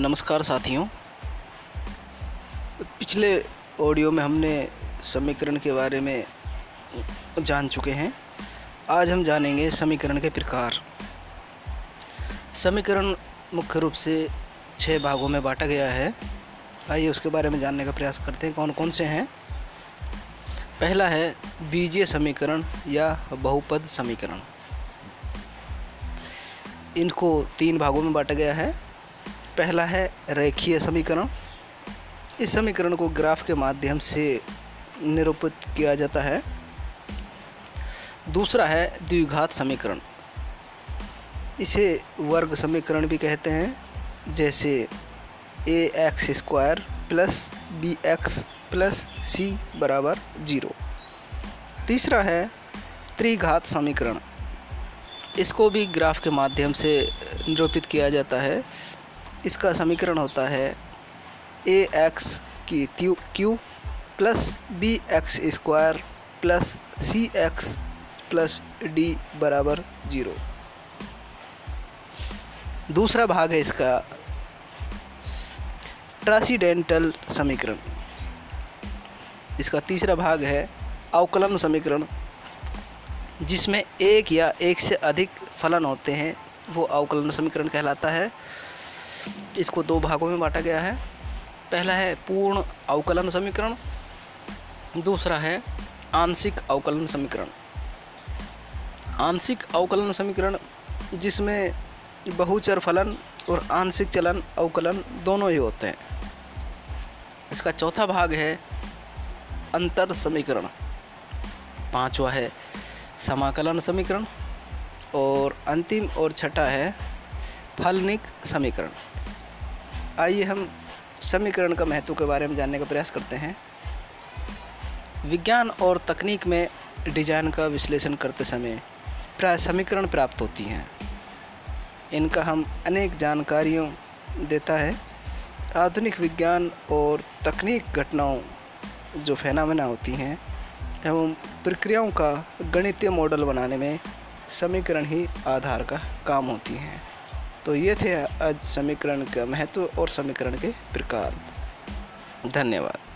नमस्कार साथियों। पिछले ऑडियो में हमने समीकरण के बारे में जान चुके हैं। आज हम जानेंगे समीकरण के प्रकार। समीकरण मुख्य रूप से छः भागों में बांटा गया है। आइए उसके बारे में जानने का प्रयास करते हैं कौन कौन से हैं। पहला है बीजीय समीकरण या बहुपद समीकरण। इनको तीन भागों में बांटा गया है। पहला है रेखीय समीकरण। इस समीकरण को ग्राफ के माध्यम से निरूपित किया जाता है। दूसरा है द्विघात समीकरण। इसे वर्ग समीकरण भी कहते हैं, जैसे a x square plus b x plus c बराबर ज़ीरो तीसरा है त्रिघात समीकरण। इसको भी ग्राफ के माध्यम से निरूपित किया जाता है इसका समीकरण होता है ए एक्स की cube cube plus b x square plus c x plus d बराबर ज़ीरो। दूसरा भाग है इसका ट्रासीडेंटल समीकरण। इसका तीसरा भाग है अवकलन समीकरण, जिसमें एक या एक से अधिक फलन होते हैं, वो अवकलन समीकरण कहलाता है। इसको दो भागों में बांटा गया है। पहला है पूर्ण अवकलन समीकरण, दूसरा है आंशिक अवकलन समीकरण। आंशिक अवकलन समीकरण जिसमें बहुचर फलन और आंशिक चलन अवकलन दोनों ही होते हैं। इसका चौथा भाग है अंतर समीकरण। पांचवा है समाकलन समीकरण और अंतिम और छठा है फलनिक समीकरण। आइए हम समीकरण का महत्व के बारे में जानने का प्रयास करते हैं। विज्ञान और तकनीक में डिज़ाइन का विश्लेषण करते समय प्राय समीकरण प्राप्त होती हैं। इनका हम अनेक जानकारियों देता है। आधुनिक विज्ञान और तकनीक घटनाओं जो फेनामिना होती हैं, एवं प्रक्रियाओं का गणितीय मॉडल बनाने में समीकरण ही आधार का काम होती हैं। तो ये थे आज समीकरण का महत्व और समीकरण के प्रकार। धन्यवाद।